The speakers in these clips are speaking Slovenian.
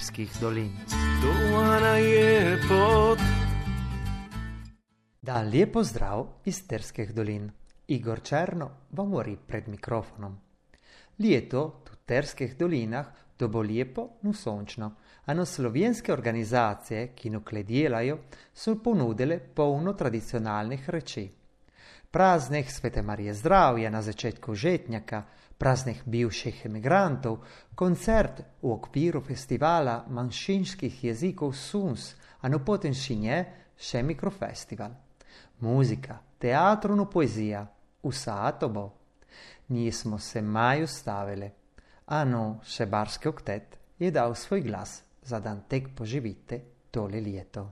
Terskih dolin. Dolana je pot. Da, lepo zdrav iz Terskih dolin. Igor Černo vam govori pred mikrofonom. Leto v Terskih dolinah to bo lepo, no sončno, a no slovenske organizacije, ki nukle delajo, so ponudile polno tradicionalnih reči. Praznih Svete Marije zdravja na začetku žetnjaka, praznih bivših emigrantov, koncert v okviru festivala manjšinskih jezikov SUNS, a no potem šinje še mikrofestival. Muzika, teatrno poezija, vsa to bo. Nismo se maj ustavili, a no še barski oktet je dal svoj glas za dan tek poživite tole leto.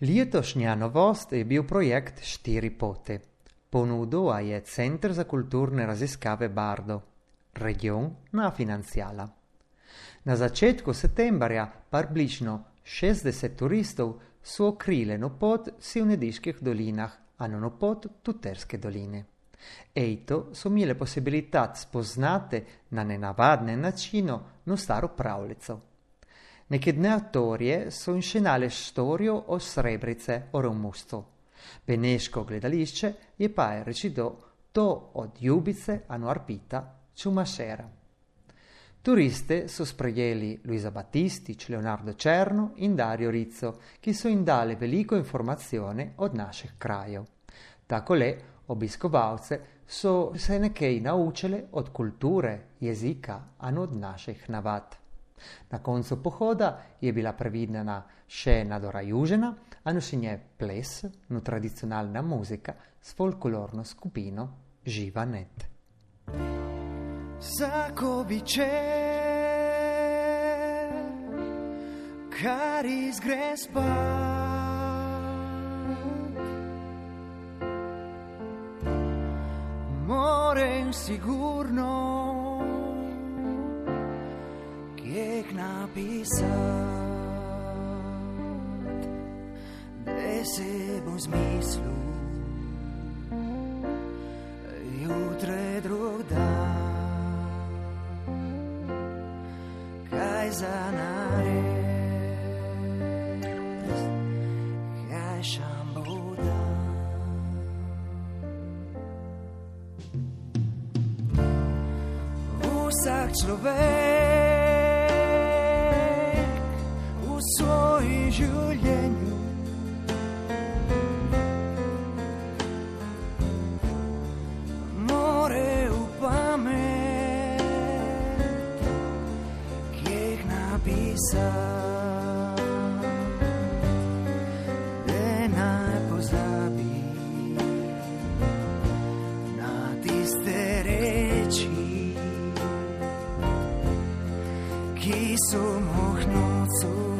Letošnja novost je bil projekt Štiri pote. Ponudil je Center za kulturne raziskave Bardo, region na Financiala. Na začetku septembra približno 60 turistov so okrile na pot v Nediških dolinah, na pot Tuterske doline. Eito so imeli posibilitat spoznati na nenavadne načino no staro pravljico. Neke dne autorje so inscenale storio o srebrice o romustu. Beneško gledališče je pa je rečito to od Ljubice a Arpita Čumašera. Turiste so sprejeli Luisa Battistič, Leonardo Cerno in Dario Rizzo, ki so jim dali veliko informacione od naših krajev. Tako le obiskovalce so se nekaj naučili od kulture, jezika, a od naših navad. Na koncu pohoda je bila previdna še nadora južena, a nošenje ples, no tradicionalna muzika s folklorno skupino Živa Net. Zakoviče, kar izgre spat, morem sigurno. Napisati, da se bo zmislil, jutre drug dan, kaj za nared, kaj šambuda. Vsak človek. življenju. More upame, ki jih napisal, da naj pozabi na tiste reči, ki so mohnocu.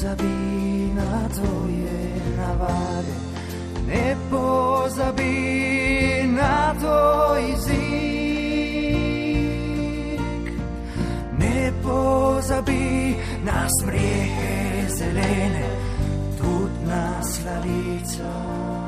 pozabina tvoje navade, ne pozabina tvoj zik, ne pozabi nas mrehe zelene, tudi nas hlavica.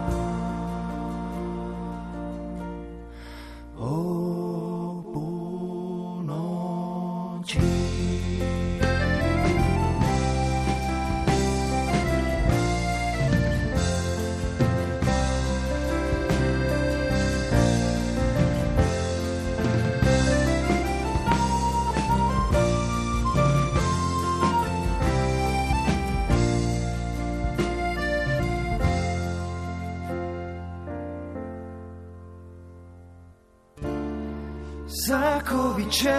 čas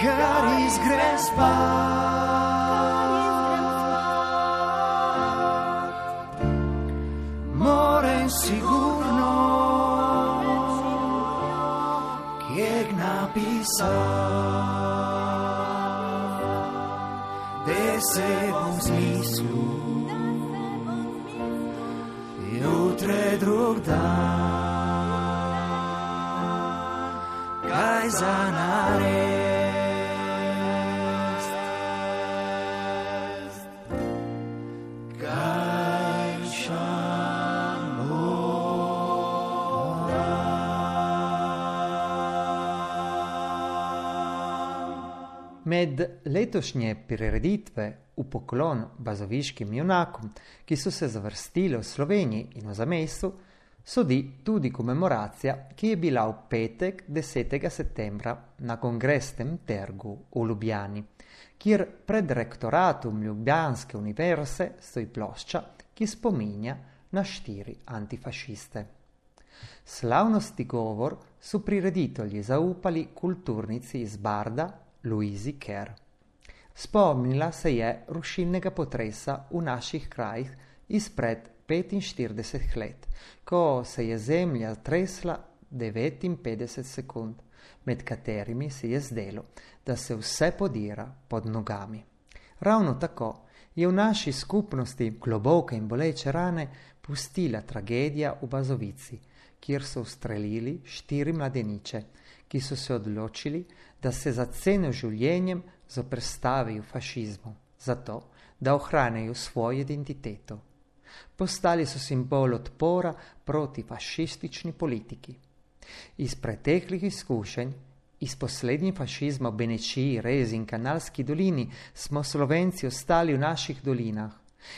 Kad izgre spat Morem sigurno Kjeg napisat se u smislu Jutre drug dan kaj za narediti, kaj Med letošnje prireditve v poklon bazoviškim junakom, ki so se zavrstili v Sloveniji in v zamestu, sodi tudi komemoracija, ki je bila v petek 10. septembra na kongresnem trgu v Ljubljani, kjer pred rektoratom Ljubljanske univerze stoji plošča, ki spominja na štiri antifašiste. Slavnosti govor so prireditelji zaupali kulturnici iz Barda Louisi Kerr. Spomnila se je rušilnega potresa v naših krajih izpred 45 let, ko se je zemlja tresla 59 sekund, med katerimi se je zdelo, da se vse podira pod nogami. Ravno tako je v naši skupnosti globoke in boleče rane pustila tragedija v Bazovici, kjer so ustrelili štiri mladeniče, ki so se odločili, da se za ceno življenjem zoprstavijo fašizmu, zato da ohranjajo svojo identiteto. Postali so simbol odpora proti fašistični politiki. Iz preteklih izkušenj, iz poslednjih fašizma v Benečiji, Rezi in Kanalski dolini smo Slovenci ostali v naših dolinah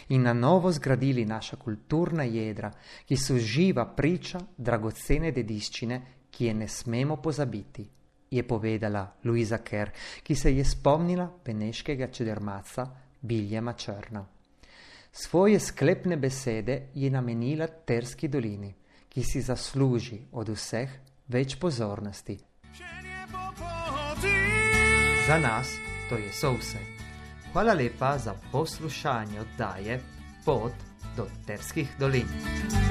in na novo zgradili naša kulturna jedra, ki so živa priča dragocene dediščine, ki je ne smemo pozabiti, je povedala Luisa Kerr, ki se je spomnila peneškega čedermaca Biljama Črna. Svoje sklepne besede je namenila Terski dolini, ki si zasluži od vseh več pozornosti. Za nas to je so vse. Hvala lepa za poslušanje oddaje Pot do Terskih dolin.